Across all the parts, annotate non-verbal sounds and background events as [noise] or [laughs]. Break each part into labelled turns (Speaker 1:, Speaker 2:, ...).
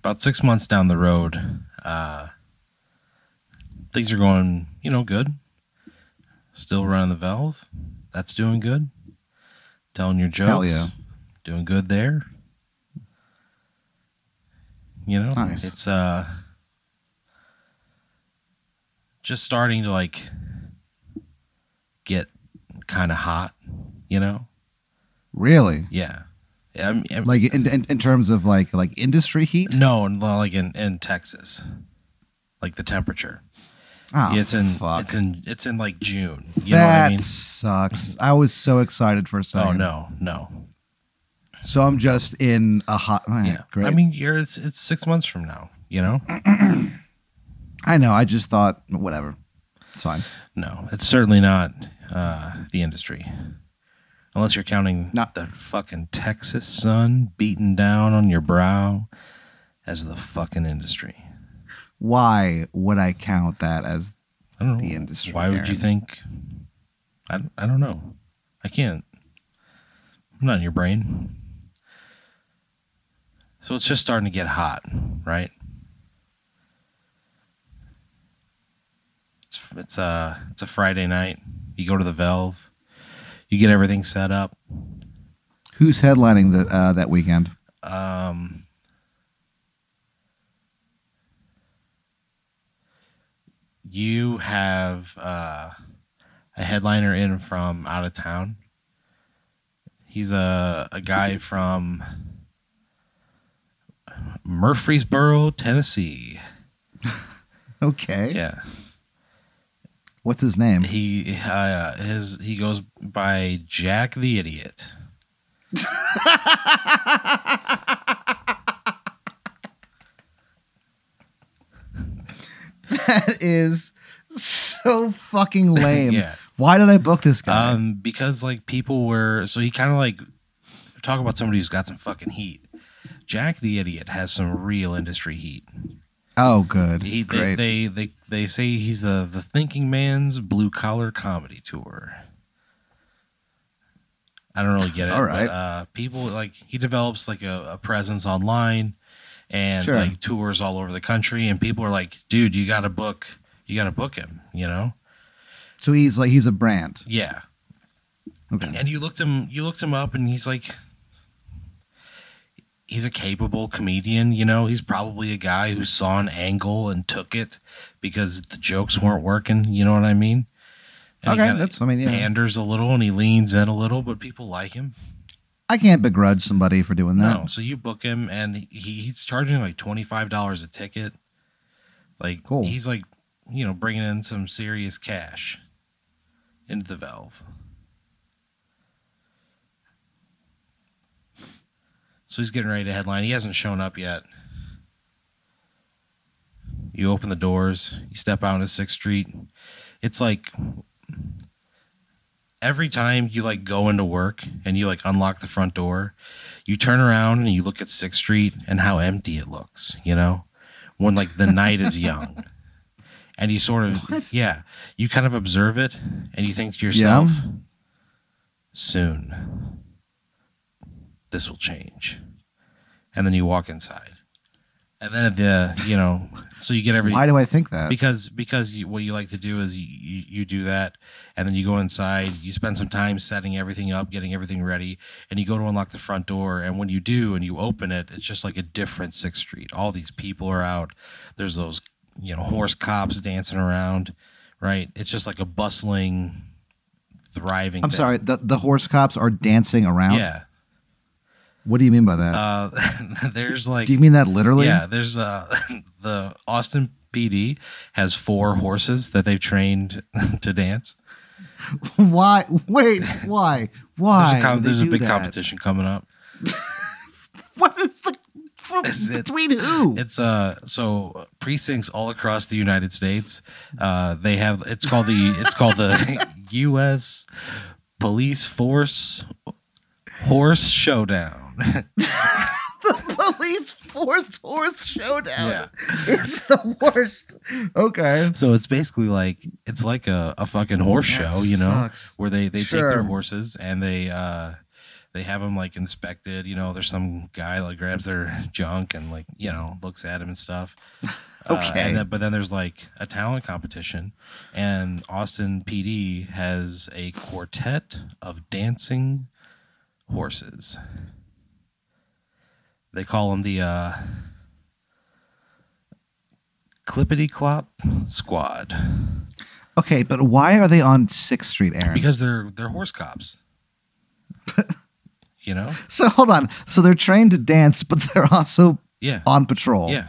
Speaker 1: about six months down the road, uh, things are going, you know, good. Still running the valve. That's doing good. Telling your jokes.
Speaker 2: Yeah.
Speaker 1: Doing good there. You know,
Speaker 2: Nice.
Speaker 1: it's uh just starting to like get kind of hot, you know?
Speaker 2: Really?
Speaker 1: Yeah. I'm, I'm-
Speaker 2: Like in, in in terms of like like industry heat?
Speaker 1: no, like in, in Texas. Like the temperature.
Speaker 2: Oh,
Speaker 1: it's in
Speaker 2: fuck.
Speaker 1: it's in it's in like June. You know what
Speaker 2: that
Speaker 1: I mean?
Speaker 2: sucks. I was so excited for a second.
Speaker 1: Oh no, no.
Speaker 2: So I'm just in a hot. right,
Speaker 1: Yeah.
Speaker 2: great.
Speaker 1: I mean, you're it's it's six months from now. You know? [clears throat]
Speaker 2: I know. I just thought whatever. It's fine.
Speaker 1: No, it's certainly not uh, the industry, unless you're counting
Speaker 2: not
Speaker 1: the fucking Texas sun beating down on your brow as the fucking industry.
Speaker 2: Why would I count that as?
Speaker 1: I don't know
Speaker 2: The industry,
Speaker 1: Why would you think? I I don't know. I can't. I'm not in your brain. So it's just starting to get hot, right? It's it's uh it's a Friday night. You go to the Valve. You get everything set up.
Speaker 2: Who's headlining the, uh, that weekend?
Speaker 1: Um, you have uh, a headliner in from out of town. He's a a guy from Murfreesboro, Tennessee. [laughs]
Speaker 2: Okay.
Speaker 1: Yeah,
Speaker 2: What's his name?
Speaker 1: he uh, his he goes by Jack the Idiot. [laughs]
Speaker 2: That is so fucking [laughs] lame.
Speaker 1: Yeah.
Speaker 2: Why did I book this guy?
Speaker 1: Um, because like people were so he kind of like talk about somebody who's got some fucking heat. Jack the Idiot has some real industry heat.
Speaker 2: Oh, good.
Speaker 1: He, they,
Speaker 2: Great.
Speaker 1: they they they say he's the the thinking man's blue collar comedy tour. I don't really get it.
Speaker 2: All right.
Speaker 1: But, uh, people like he develops like a, a presence online and
Speaker 2: Sure.
Speaker 1: like tours all over the country, and people are like, "Dude, you got to book, you got to book him," you know?
Speaker 2: so he's like he's a brand.
Speaker 1: Yeah.
Speaker 2: Okay.
Speaker 1: And you looked him you looked him up and he's like he's a capable comedian, you know, he's probably a guy who saw an angle and took it because the jokes weren't working, you know what I mean? And
Speaker 2: Okay, that's I mean yeah.
Speaker 1: panders a little and he leans in a little, but people like him.
Speaker 2: I can't begrudge somebody for doing that.
Speaker 1: No, so you book him and he, he's charging like twenty five dollars a ticket. Like
Speaker 2: Cool.
Speaker 1: he's like, you know, bringing in some serious cash into the valve. So he's getting ready to headline. He hasn't shown up yet. You open the doors. You step out into Sixth Street. It's like every time you like go into work and you like unlock the front door, you turn around and you look at Sixth Street and how empty it looks. You know, when like the night is [laughs] young, and you sort of
Speaker 2: What?
Speaker 1: yeah, you kind of observe it and you think to yourself,
Speaker 2: Yeah.
Speaker 1: soon this will change, and then you walk inside, and then at the you know, so you get every
Speaker 2: Why do I think that?
Speaker 1: because because you, what you like to do is you, you, you do that and then you go inside you spend some time setting everything up getting everything ready and you go to unlock the front door and when you do and you open it it's just like a different sixth street all these people are out there's those you know horse cops dancing around right it's just like a bustling thriving
Speaker 2: I'm
Speaker 1: thing.
Speaker 2: sorry. The the horse cops are dancing around.
Speaker 1: yeah
Speaker 2: What do you mean by that?
Speaker 1: uh [laughs] there's like
Speaker 2: do you mean that literally?
Speaker 1: Yeah, there's uh [laughs] the Austin PD has four horses that they've trained [laughs] to dance.
Speaker 2: Why? Wait. Why? Why?
Speaker 1: There's a, com- there's a big
Speaker 2: that?
Speaker 1: competition coming up.
Speaker 2: What is the from,
Speaker 1: Is it-
Speaker 2: between who?
Speaker 1: It's uh so precincts all across the United States. Uh, they have it's called the it's called the U.S. Police Force Horse Showdown. [laughs]
Speaker 2: the police force horse showdown.
Speaker 1: Yeah.
Speaker 2: It's the worst. Okay.
Speaker 1: so it's basically like it's like a, a fucking horse
Speaker 2: That
Speaker 1: show, you know,
Speaker 2: sucks.
Speaker 1: where they they take their horses and they uh they have them like inspected. You know, there's some guy like grabs their junk and like you know looks at him and stuff. [laughs] Uh,
Speaker 2: Okay.
Speaker 1: and then, but then there's like a talent competition, and Austin PD has a quartet of dancing horses. They call them the uh, Clippity Clop Squad
Speaker 2: Okay, but why are they on Sixth Street, Aaron?
Speaker 1: because they're they're horse cops. [laughs] you know?
Speaker 2: so hold on. So they're trained to dance, but they're also
Speaker 1: Yeah.
Speaker 2: on patrol.
Speaker 1: Yeah.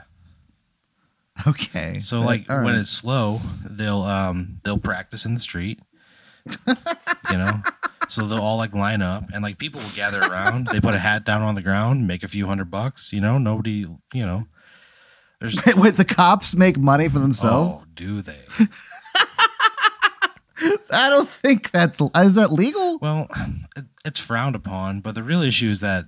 Speaker 2: Okay.
Speaker 1: So
Speaker 2: Uh,
Speaker 1: like
Speaker 2: all
Speaker 1: when it's slow, they'll um they'll practice in the street. [laughs] you know? So they'll all like line up and like people will gather around. They put a hat down on the ground, make a few hundred bucks, you know, nobody you know. There's [laughs]
Speaker 2: Wait, the cops make money for themselves?
Speaker 1: Oh, do they? [laughs]
Speaker 2: I don't think that's is that legal?
Speaker 1: Well, it, it's frowned upon, but the real issue is that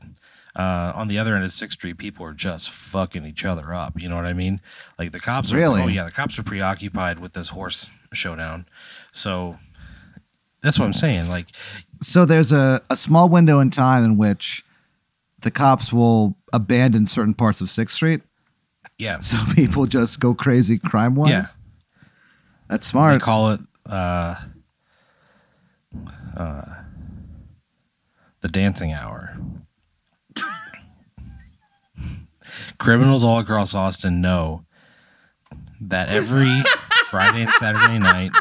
Speaker 1: uh, on the other end of Sixth Street, people are just fucking each other up. You know what I mean? Like the cops are.
Speaker 2: Really?
Speaker 1: Oh yeah, the cops are preoccupied with this horse showdown. So that's what I'm saying. Like,
Speaker 2: So there's a, a small window in time in which the cops will abandon certain parts of Sixth Street,
Speaker 1: yeah,
Speaker 2: so [laughs] people just go crazy crime wise.
Speaker 1: Yeah.
Speaker 2: That's
Speaker 1: they
Speaker 2: smart.
Speaker 1: call it uh, uh, the dancing hour. [laughs] Criminals all across Austin know that every [laughs] Friday and Saturday night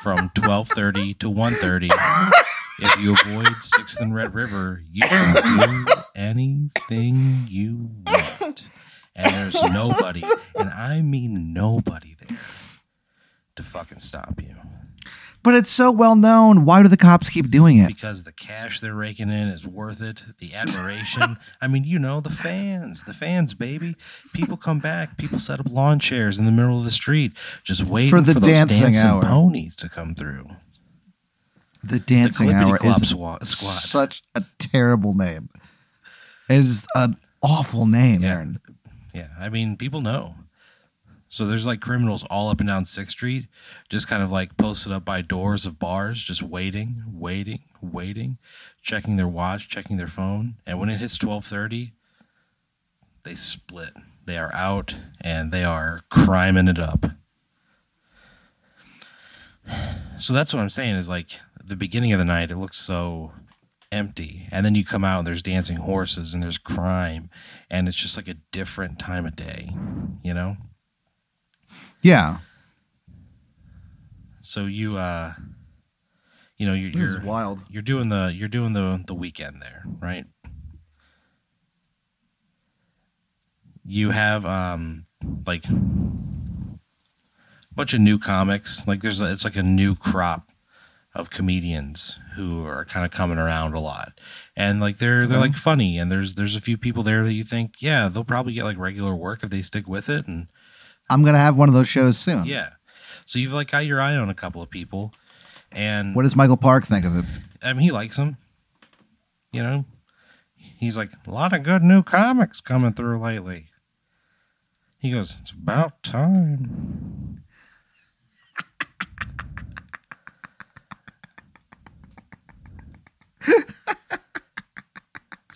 Speaker 1: from 12:30 to 1:30 if you avoid 6th and Red River, you can do anything you want. And there's nobody, and I mean nobody there to fucking stop you.
Speaker 2: But it's so well known. Why do the cops keep doing it?
Speaker 1: because the cash they're raking in is worth it. The admiration. [laughs] I mean, you know, the fans, the fans, baby. People come back. People set up lawn chairs in the middle of the street, just waiting
Speaker 2: For the
Speaker 1: those
Speaker 2: dancing hour.
Speaker 1: ponies to come through.
Speaker 2: The dancing
Speaker 1: the
Speaker 2: hour is
Speaker 1: squad.
Speaker 2: such a terrible name. It is an awful name,
Speaker 1: Yeah.
Speaker 2: Aaron.
Speaker 1: Yeah, I mean, people know. So there's like criminals all up and down Sixth Street, just kind of like posted up by doors of bars, just waiting, waiting, waiting, checking their watch, checking their phone, and when it hits twelve thirty, they split. They are out and they are criming it up. [sighs] So that's what I'm saying is like the beginning of the night, it looks so empty, and then you come out and there's dancing horses and there's crime, and it's just like a different time of day, you know.
Speaker 2: Yeah.
Speaker 1: So you uh, you know you're
Speaker 2: This
Speaker 1: you're,
Speaker 2: wild.
Speaker 1: you're doing the you're doing the the weekend there, right? You have um like a bunch of new comics. Like there's a, it's like a new crop of comedians who are kind of coming around a lot. And like they're they're
Speaker 2: Okay.
Speaker 1: like funny and there's there's a few people there that you think, yeah, they'll probably get like regular work if they stick with it and
Speaker 2: I'm gonna have one of those shows soon.
Speaker 1: yeah. So you've like got your eye on a couple of people and
Speaker 2: What does Michael Park think of it?
Speaker 1: I mean, he likes them. You know, he's like a lot of good new comics coming through lately. He goes, "It's about time."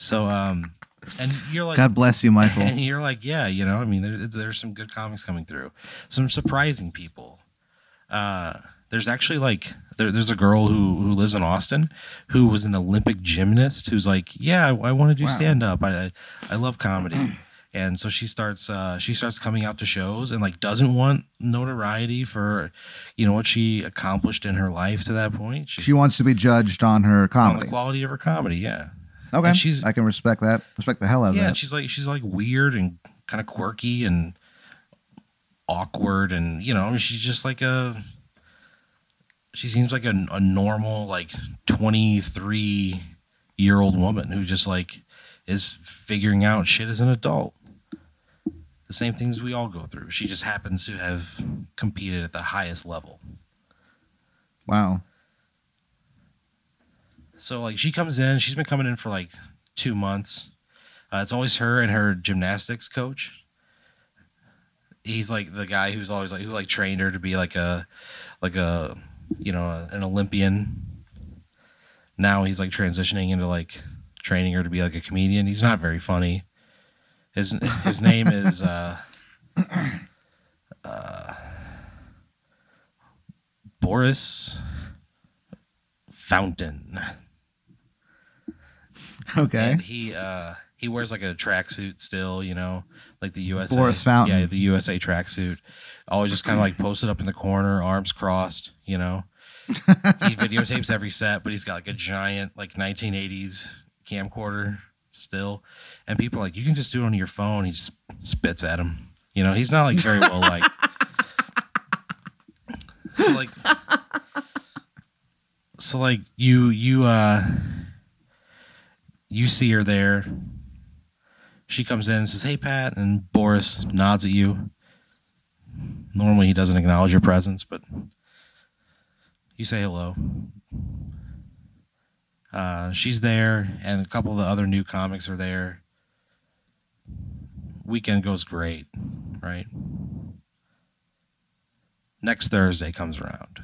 Speaker 1: So, um, and you're like,
Speaker 2: God bless you, Michael.
Speaker 1: and [laughs] you're like, yeah, you know, I mean, there, there's some good comics coming through, some surprising people. Uh, there's actually like there, there's a girl who who lives in Austin who was an Olympic gymnast who's like, yeah, I, I want to do
Speaker 2: Wow.
Speaker 1: stand up. I, I I love comedy. And so she starts uh, she starts coming out to shows and like doesn't want notoriety for you know what she accomplished in her life to that point.
Speaker 2: She wants to be judged on her
Speaker 1: on the
Speaker 2: comedy.
Speaker 1: quality of her comedy, yeah.
Speaker 2: Okay,
Speaker 1: and she's-
Speaker 2: I can respect that. Respect the hell out of
Speaker 1: yeah,
Speaker 2: that.
Speaker 1: and she's like she's like weird and kind of quirky and awkward, and you know, she's just like a. She seems like a, a normal, like twenty three year old woman who just like is figuring out shit as an adult. The same things we all go through. She just happens to have competed at the highest level.
Speaker 2: Wow.
Speaker 1: So like she comes in, she's been coming in for like two months. Uh, it's always her and her gymnastics coach. He's like the guy who's always like who like trained her to be like a like a you know an Olympian. now he's like transitioning into like training her to be like a comedian. He's not very funny. His his name is uh, uh, Boris Fountain.
Speaker 2: Okay.
Speaker 1: And he uh he wears like a tracksuit still, you know, like the USA.
Speaker 2: Boris Fountain.
Speaker 1: Yeah, the USA tracksuit. Always just kind of like posted up in the corner, arms crossed, you know. [laughs] he videotapes every set, but he's got like a giant like 1980s camcorder still, and people are like you can just do it on your phone. He just spits at him. You know, he's not like very well liked. [laughs] so like, so like you you uh you see her there. She comes in and says, "Hey, Pat," and Boris nods at you. Normally, he doesn't acknowledge your presence, but you say hello. Uh, she's there, and a couple of the other new comics are there. Weekend goes great, right? Next Thursday comes around.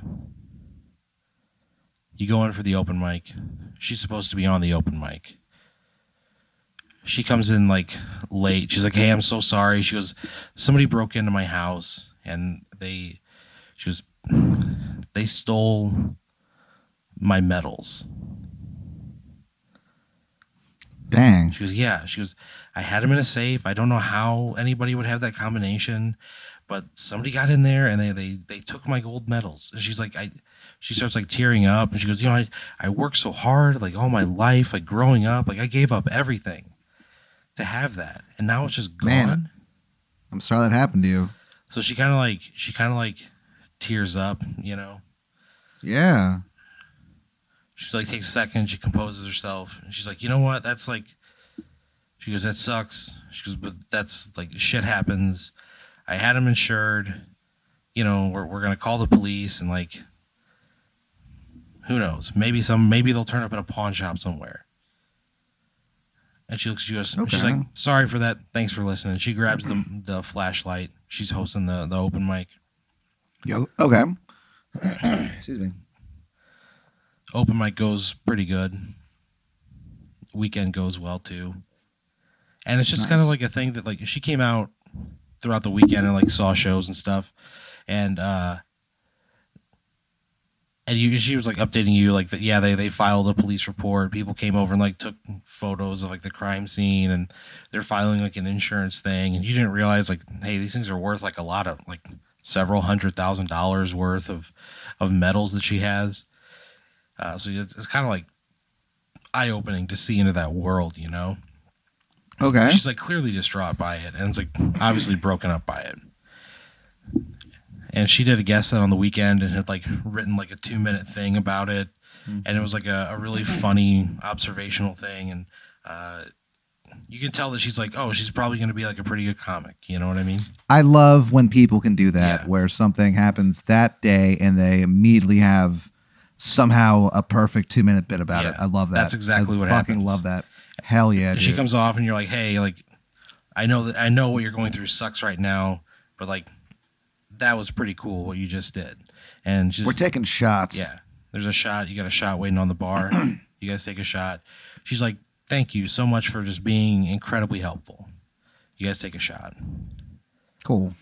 Speaker 1: You go in for the open mic. She's supposed to be on the open mic. She comes in like late. She's like, "Hey, I'm so sorry." She goes, "Somebody broke into my house and they," she was, "They stole my medals."
Speaker 2: Dang.
Speaker 1: She goes, yeah. She goes, I had them in a safe. I don't know how anybody would have that combination, but somebody got in there and they they they took my gold medals. And she's like, I. She starts like tearing up, and she goes, you know, I I worked so hard, like all my life, like growing up, like I gave up everything to have that, and now it's just gone.
Speaker 2: Man. I'm sorry that happened to you.
Speaker 1: So she kind of like she kind of like tears up, you know.
Speaker 2: Yeah.
Speaker 1: She like takes a second, she composes herself, and she's like, you know what? That's like, she goes, that sucks. She goes, but that's like shit happens. I had him insured. You know, we're we're gonna call the police and like, who knows? Maybe some, maybe they'll turn up at a pawn shop somewhere. And she looks, she goes, she's
Speaker 2: Okay.
Speaker 1: like, sorry for that. Thanks for listening. She grabs the the flashlight. She's hosting the the open mic.
Speaker 2: Yo, okay. [clears throat] Excuse me.
Speaker 1: open mic goes pretty good. Weekend goes well too. And it's just
Speaker 2: Nice.
Speaker 1: kind of like a thing that like she came out throughout the weekend and like saw shows and stuff. And uh and you, she was like updating you like that yeah they, they filed a police report people came over and like took photos of like the crime scene and they're filing like an insurance thing and you didn't realize like hey these things are worth like a lot of like several hundred thousand dollars worth of of medals that she has uh, so it's, it's kind of like eye opening to see into that world, you know.
Speaker 2: Okay.
Speaker 1: She's like clearly distraught by it, and it's like obviously broken up by it. And she did a guest set on the weekend and had like written like a two minute thing about it, and it was like a, a really funny observational thing, and uh, you can tell that she's like, oh, she's probably going to be like a pretty good comic. You know what I mean?
Speaker 2: I love when people can do that,
Speaker 1: Yeah.
Speaker 2: where something happens that day and they immediately have somehow a perfect two minute bit about it. I love that.
Speaker 1: that's exactly
Speaker 2: I
Speaker 1: what
Speaker 2: fucking
Speaker 1: happens.
Speaker 2: love that. Hell yeah.
Speaker 1: And she comes off and you're like, hey, like, I know that I know what you're going through sucks right now, but like, that was pretty cool what you just did. And just
Speaker 2: We're taking shots.
Speaker 1: yeah, there's a shot. You got a shot waiting on the bar. [clears throat] you guys take a shot. She's like, thank you so much for just being incredibly helpful. You guys take a shot.
Speaker 2: Cool.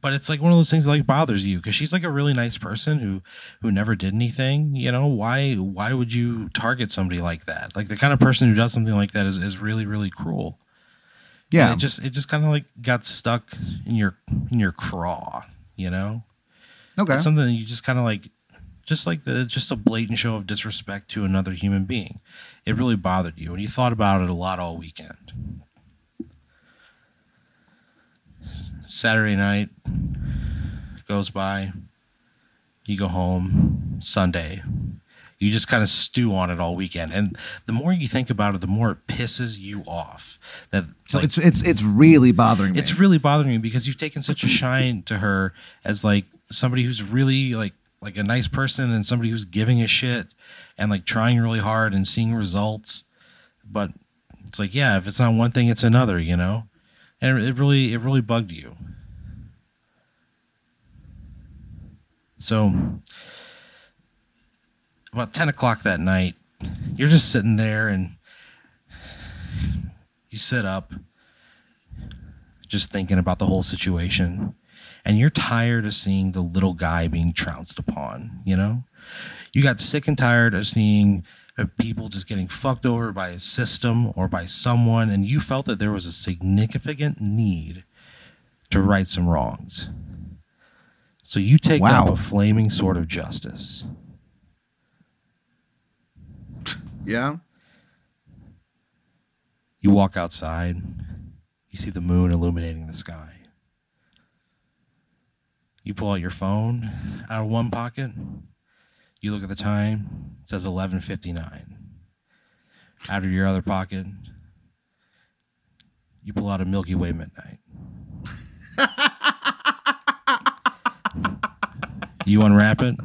Speaker 1: But it's like one of those things that like bothers you because she's like a really nice person who who never did anything. You know why? Why would you target somebody like that? Like the kind of person who does something like that is, is really really cruel.
Speaker 2: Yeah.
Speaker 1: And it just it just kind of like got stuck in your in your craw, you know.
Speaker 2: okay.
Speaker 1: It's something that you just kind of like, just like the just a blatant show of disrespect to another human being. It really bothered you, and you thought about it a lot all weekend. Saturday night goes by. You go home. Sunday, you just kind of stew on it all weekend, and the more you think about it, the more it pisses you off. That
Speaker 2: so
Speaker 1: like,
Speaker 2: it's it's it's really bothering me.
Speaker 1: it's really bothering me because you've taken such a shine to her as like somebody who's really like like a nice person and somebody who's giving a shit and like trying really hard and seeing results but it's like yeah if it's not one thing it's another you know and it really it really bugged you so about 10 o'clock that night you're just sitting there and you sit up just thinking about the whole situation and you're tired of seeing the little guy being trounced upon you know? You got sick and tired of seeing uh, people just getting fucked over by a system or by someone and you felt that there was a significant need to right some wrongs. So you take
Speaker 2: Wow.
Speaker 1: up a flaming sword of justice
Speaker 2: Yeah.
Speaker 1: You walk outside, you see the moon illuminating the sky. You pull out your phone out of one pocket. You look at the time, it says 11:59. Out of your other pocket, you pull out a Milky Way midnight. [laughs] you unwrap it,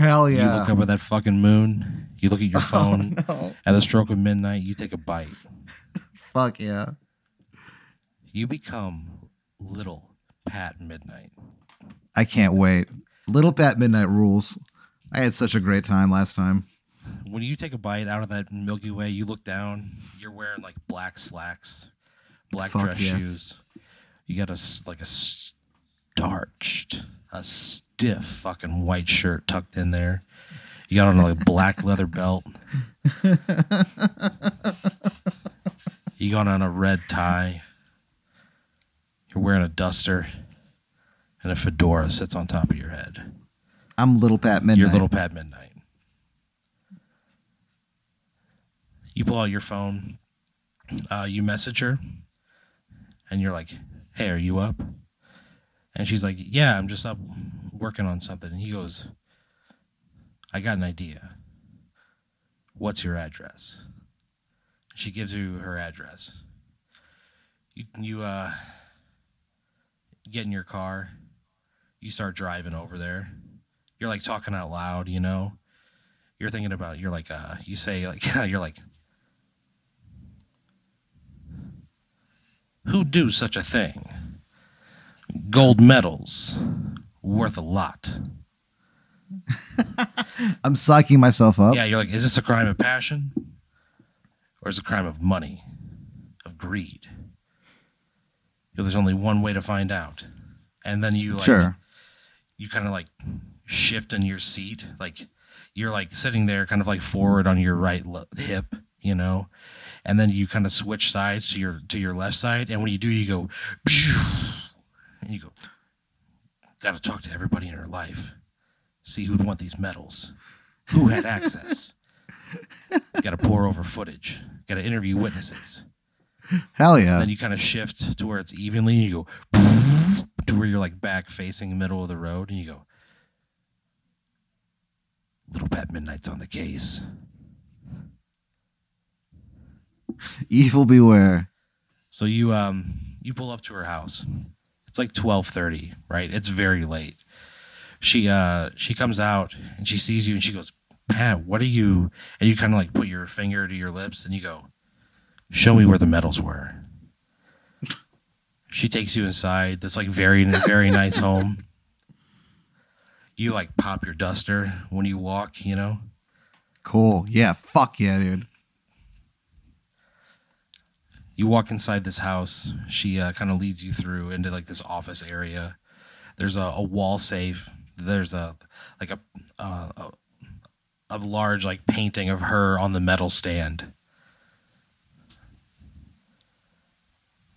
Speaker 2: Hell yeah.
Speaker 1: you look up at that fucking moon, you look at your [laughs] oh, phone, Oh,
Speaker 2: no.
Speaker 1: at the stroke of midnight, you take a bite.
Speaker 2: Fuck yeah.
Speaker 1: You become little Pat Midnight.
Speaker 2: I can't wait. Little Pat Midnight rules. I had such a great time last time.
Speaker 1: When you take a bite out of that Milky Way, you look down. You're wearing like black slacks, black
Speaker 2: Fuck
Speaker 1: dress
Speaker 2: yeah.
Speaker 1: shoes. You got a like a starched, a stiff fucking white shirt tucked in there. You got on a like, black [laughs] leather belt. you got on a red tie. You're wearing a duster, and a fedora sits on top of your head.
Speaker 2: I'm Little Pat Midnight.
Speaker 1: Your little Pat Midnight. You pull out your phone, uh, you message her, and you're like, "Hey, are you up?" And she's like, "Yeah, I'm just up working on something." And he goes, "I got an idea. What's your address?" She gives you her address. You you uh get in your car. You start driving over there you're like talking out loud, you know. You're thinking about you're like uh you say like [laughs] you're like who do such a thing? Gold medals worth a lot. [laughs]
Speaker 2: I'm psyching myself up.
Speaker 1: Yeah, you're like, is this a crime of passion? Or is it a crime of money? Of greed? You know, there's only one way to find out. And then you like
Speaker 2: sure.
Speaker 1: you kind of like shift in your seat like you're like sitting there kind of like forward on your right le- hip you know and then you kind of switch sides to your to your left side and when you do you go [laughs] and you go got to talk to everybody in her life see who'd want these medals who had access got to pore over footage got to interview witnesses
Speaker 2: Hell yeah.
Speaker 1: then you kind of shift to where it's evenly and you go to where you're like back facing the middle of the road and you go little pat midnight's on the case
Speaker 2: Evil beware.
Speaker 1: so you um you pull up to her house it's like 12:30 right it's very late she uh she comes out and she sees you and she goes pat what are you and you kind of like put your finger to your lips and you go show me where the medals were she takes you inside this like very very nice [laughs] home you like pop your duster when you walk you know
Speaker 2: Cool. Yeah. Fuck yeah, dude.
Speaker 1: You walk inside this house she uh, kind of leads you through into like this office area. There's a, a wall safe. There's a like a, uh, a a large like painting of her on the metal stand.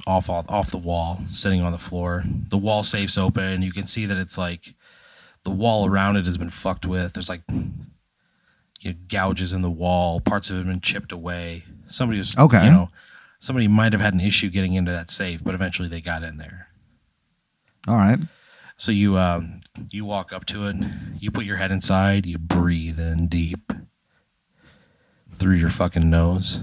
Speaker 1: Off off the wall sitting on the floor. The wall safe's open you can see that it's like the wall around it has been fucked with. There's like you know, gouges in the wall. Parts of it have been chipped away. Somebody was
Speaker 2: Okay.
Speaker 1: you know somebody might have had an issue getting into that safe but eventually they got in there
Speaker 2: All right.
Speaker 1: so you um, you walk up to it, you put your head inside, you breathe in deep through your fucking nose.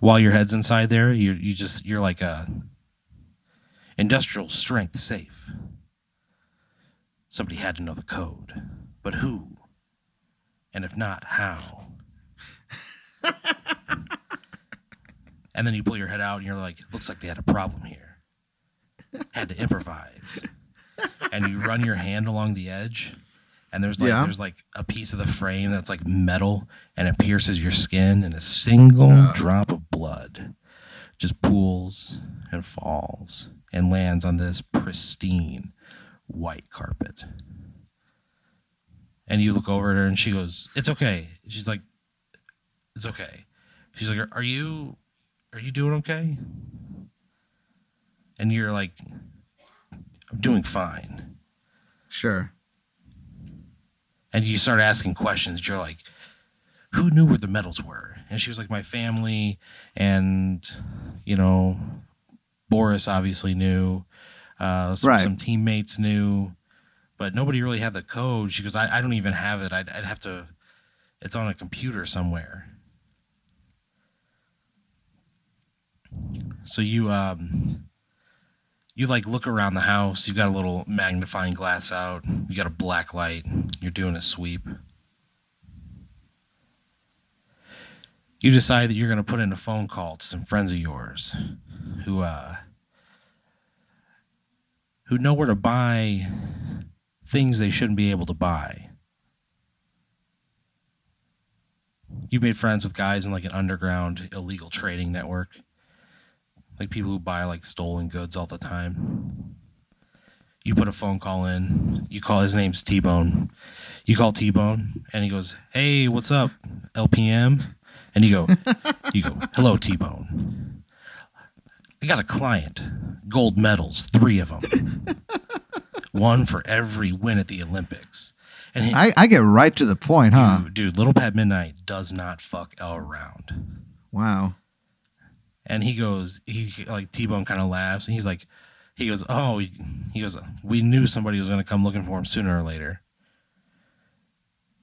Speaker 1: While your head's inside there, you you just you're like a industrial strength safe. Somebody had to know the code, but who? And if not, how? [laughs] and then you pull your head out and you're like, looks like they had a problem here had to improvise. And you run your hand along the edge and there's like
Speaker 2: Yeah.
Speaker 1: there's like a piece of the frame that's like metal and it pierces your skin and a single
Speaker 2: Oh.
Speaker 1: drop of blood just pools and falls and lands on this pristine white carpet and you look over at her and she goes it's okay she's like it's okay she's like are you are you doing okay and you're like i'm doing fine
Speaker 2: Sure.
Speaker 1: and you start asking questions. You're like, who knew where the medals were? And she was like, my family, and you know, Boris obviously knew. Uh, some,
Speaker 2: Right.
Speaker 1: some teammates knew, but nobody really had the code. She goes, I, I don't even have it. I'd, I'd have to. It's on a computer somewhere. So you um you like look around the house, you got a little magnifying glass out, you got a black light, you're doing a sweep. You decide that you're going to put in a phone call to some friends of yours who uh who know where to buy things they shouldn't be able to buy. You've made friends with guys in like an underground illegal trading network. Like people who buy like stolen goods all the time. You put a phone call in. You call his name's T Bone. You call T Bone and he goes, Hey, what's up? LPM? And you go, [laughs] you go, hello, T Bone. I got a client. Gold medals, three of them. One for every win at the Olympics. And he,
Speaker 2: I, I get right to the point, huh?
Speaker 1: dude, dude, Little Pat Midnight does not fuck around.
Speaker 2: Wow.
Speaker 1: And he goes, he like T Bone kind of laughs, and he's like, he goes, oh, he goes, we knew somebody was gonna come looking for him sooner or later.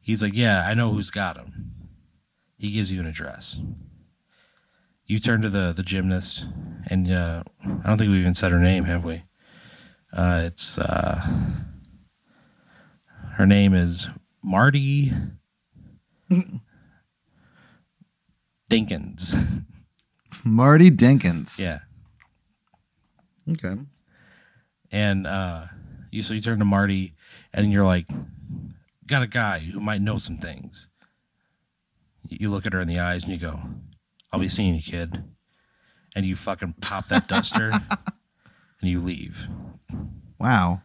Speaker 1: He's like, yeah, I know who's got him. He gives you an address. You turn to the the gymnast, and uh, I don't think we even said her name, have we? Uh, it's uh, her name is Marty [laughs] Dinkins.
Speaker 2: Marty Dinkins.
Speaker 1: yeah.
Speaker 2: Okay.
Speaker 1: and uh you so you turn to Marty and you're like got a guy who might know some things. You look at her in the eyes and you go, I'll be seeing you, kid. And you fucking pop that duster [laughs] and you leave.
Speaker 2: Wow.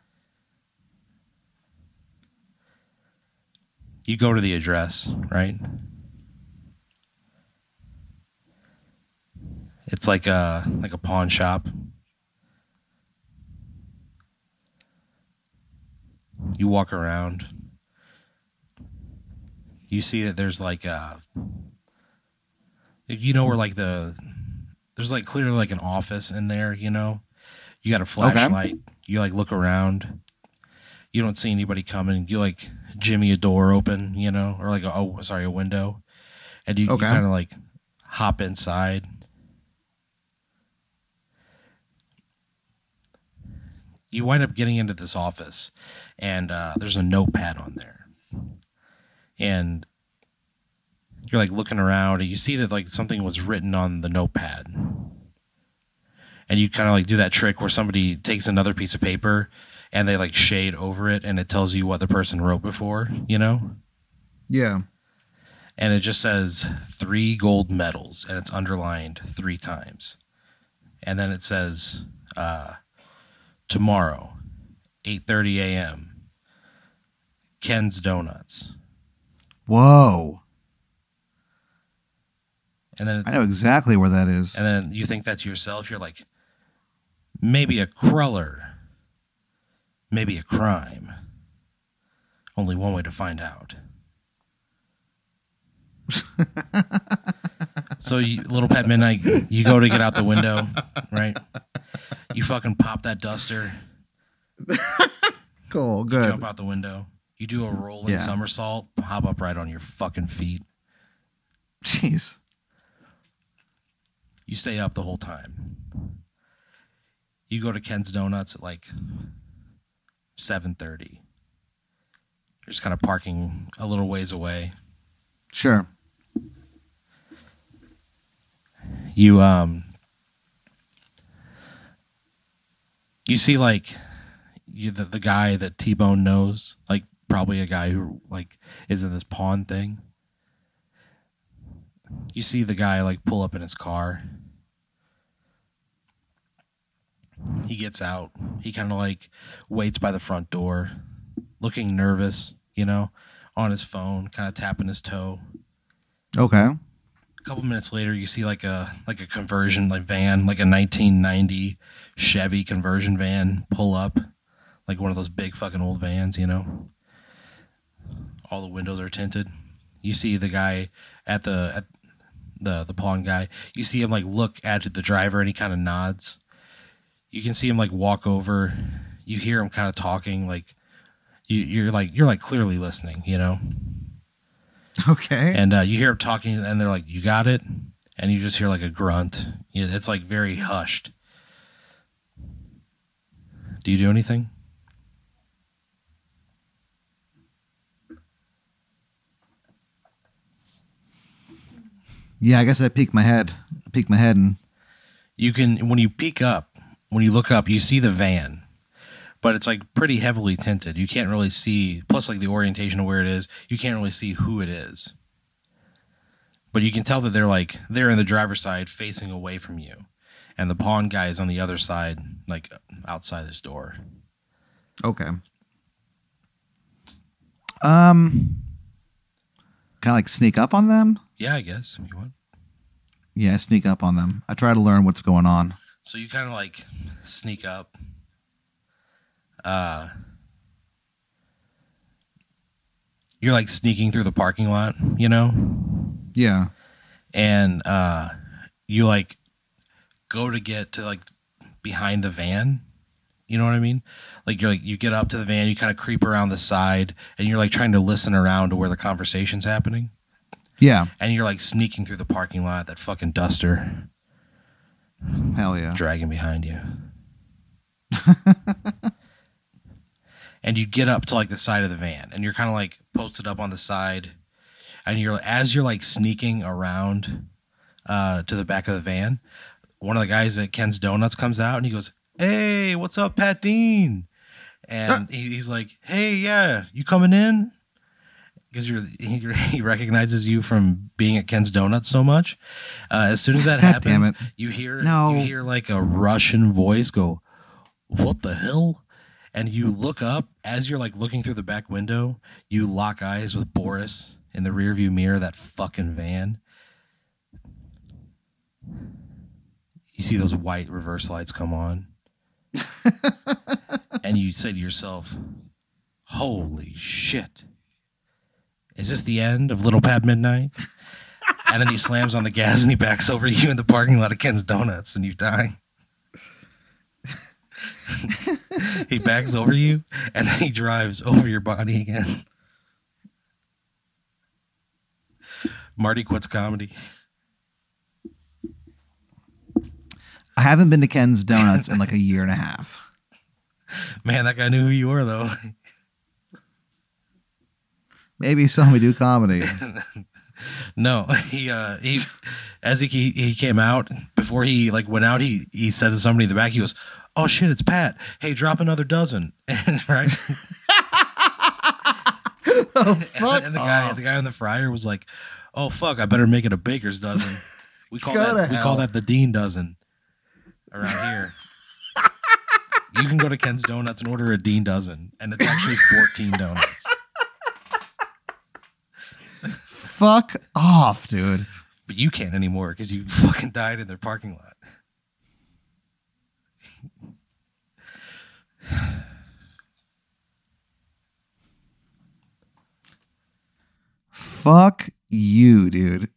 Speaker 1: You go to the address, right? It's like a like a pawn shop. You walk around. You see that there's like a you know where like the there's like clearly like an office in there, you know. You got a flashlight. You like look around. You don't see anybody coming. You like jimmy a door open, you know, or like a oh sorry a window, and you,
Speaker 2: Okay.
Speaker 1: kind of like hop inside. You wind up getting into this office, and uh, there's a notepad on there, and you're like looking around, and you see that like something was written on the notepad, and you kind of like do that trick where somebody takes another piece of paper and they like shade over it and it tells you what the person wrote before, you know?
Speaker 2: Yeah.
Speaker 1: And it just says three gold medals and it's underlined three times. And then it says uh, tomorrow, 8:30 a.m. Ken's Donuts.
Speaker 2: Whoa.
Speaker 1: And then it's,
Speaker 2: I know exactly where that is.
Speaker 1: and then you think that to yourself, you're like maybe a cruller. Maybe a crime. Only one way to find out. [laughs] so, you, little Pat midnight, you go to get out the window, right? You fucking pop that duster, [laughs]
Speaker 2: Cool. Good.
Speaker 1: jump out the window. You do a rolling
Speaker 2: Yeah.
Speaker 1: somersault, hop up right on your fucking feet.
Speaker 2: Jeez.
Speaker 1: You stay up the whole time. You go to Ken's Donuts at like seven thirty. You're just kind of parking a little ways away.
Speaker 2: Sure.
Speaker 1: You um you see like you the, the guy that T Bone knows, like probably a guy who like is in this pawn thing. You see the guy like pull up in his car. He gets out. He kind of like waits by the front door, looking nervous, you know, on his phone, kind of tapping his toe.
Speaker 2: Okay.
Speaker 1: A couple minutes later, you see like a like a conversion like van, like a 1990 Chevy conversion van pull up, like one of those big fucking old vans, you know. All the windows are tinted. You see the guy at the at the the pawn guy. You see him like look at the driver and he kind of nods. You can see him like walk over. You hear him kind of talking like you you're like you're like clearly listening, you know.
Speaker 2: Okay.
Speaker 1: And uh, you hear him talking, and they're like, "You got it," and you just hear like a grunt. It's like very hushed. Do you do anything?
Speaker 2: yeah, I guess I peek my head. Peek my head and
Speaker 1: You can when you peek up, when you look up, you see the van, but it's like pretty heavily tinted. You can't really see. Plus, like the orientation of where it is, you can't really see who it is. But you can tell that they're like they're in the driver's side, facing away from you, and the pawn guy is on the other side, like outside this door.
Speaker 2: Okay. Um Can I like sneak up on them?
Speaker 1: Yeah, I guess if you want.
Speaker 2: Yeah, sneak up on them. I try to learn what's going on.
Speaker 1: So you kind of like sneak up. Uh, you're like sneaking through the parking lot, you know,
Speaker 2: Yeah.
Speaker 1: and uh, you like go to get to like behind the van. You know what I mean? Like you're like you get up to the van, you kind of creep around the side, and you're like trying to listen around to where the conversation's happening,
Speaker 2: Yeah.
Speaker 1: and you're like sneaking through the parking lot. That fucking duster
Speaker 2: Hell yeah.
Speaker 1: dragging behind you. [laughs] and you get up to like the side of the van and you're kind of like posted up on the side and you're as you're like sneaking around uh, to the back of the van one of the guys at ken's donuts comes out and he goes hey what's up pat dean? And he, he's like hey yeah you coming in? Because you're [laughs] he, he recognizes you from being at ken's donuts so much. Uh, as soon as that [laughs] happens you hear
Speaker 2: No.
Speaker 1: you hear like a russian voice go what the hell? And you look up as you're like looking through the back window you lock eyes with boris in the rearview mirror of that fucking van you see those white reverse lights come on [laughs] and you say to yourself holy shit is this the end of little pat midnight [laughs] and then he slams on the gas and he backs over you in the parking lot of ken's donuts and you die [laughs] he backs over you and then he drives over your body again. Marty quits comedy.
Speaker 2: I haven't been to Ken's Donuts in like a year and a half.
Speaker 1: Man, that guy knew who you were though.
Speaker 2: Maybe he saw me do comedy. [laughs]
Speaker 1: No, he uh he as he he came out before he like went out he he said to somebody in the back he goes, "Oh shit, it's Pat. Hey, drop another dozen." [laughs] And right? [laughs]
Speaker 2: oh,
Speaker 1: and, and the guy the guy on the fryer was like, "Oh fuck, I better make it a baker's dozen." We call
Speaker 2: Go
Speaker 1: that we call that the Dean dozen around here. you can go to Ken's Donuts and order a Dean dozen, and it's actually 14 donuts.
Speaker 2: Fuck off, dude.
Speaker 1: But you can't anymore because you fucking died in their parking lot.
Speaker 2: Fuck you, dude.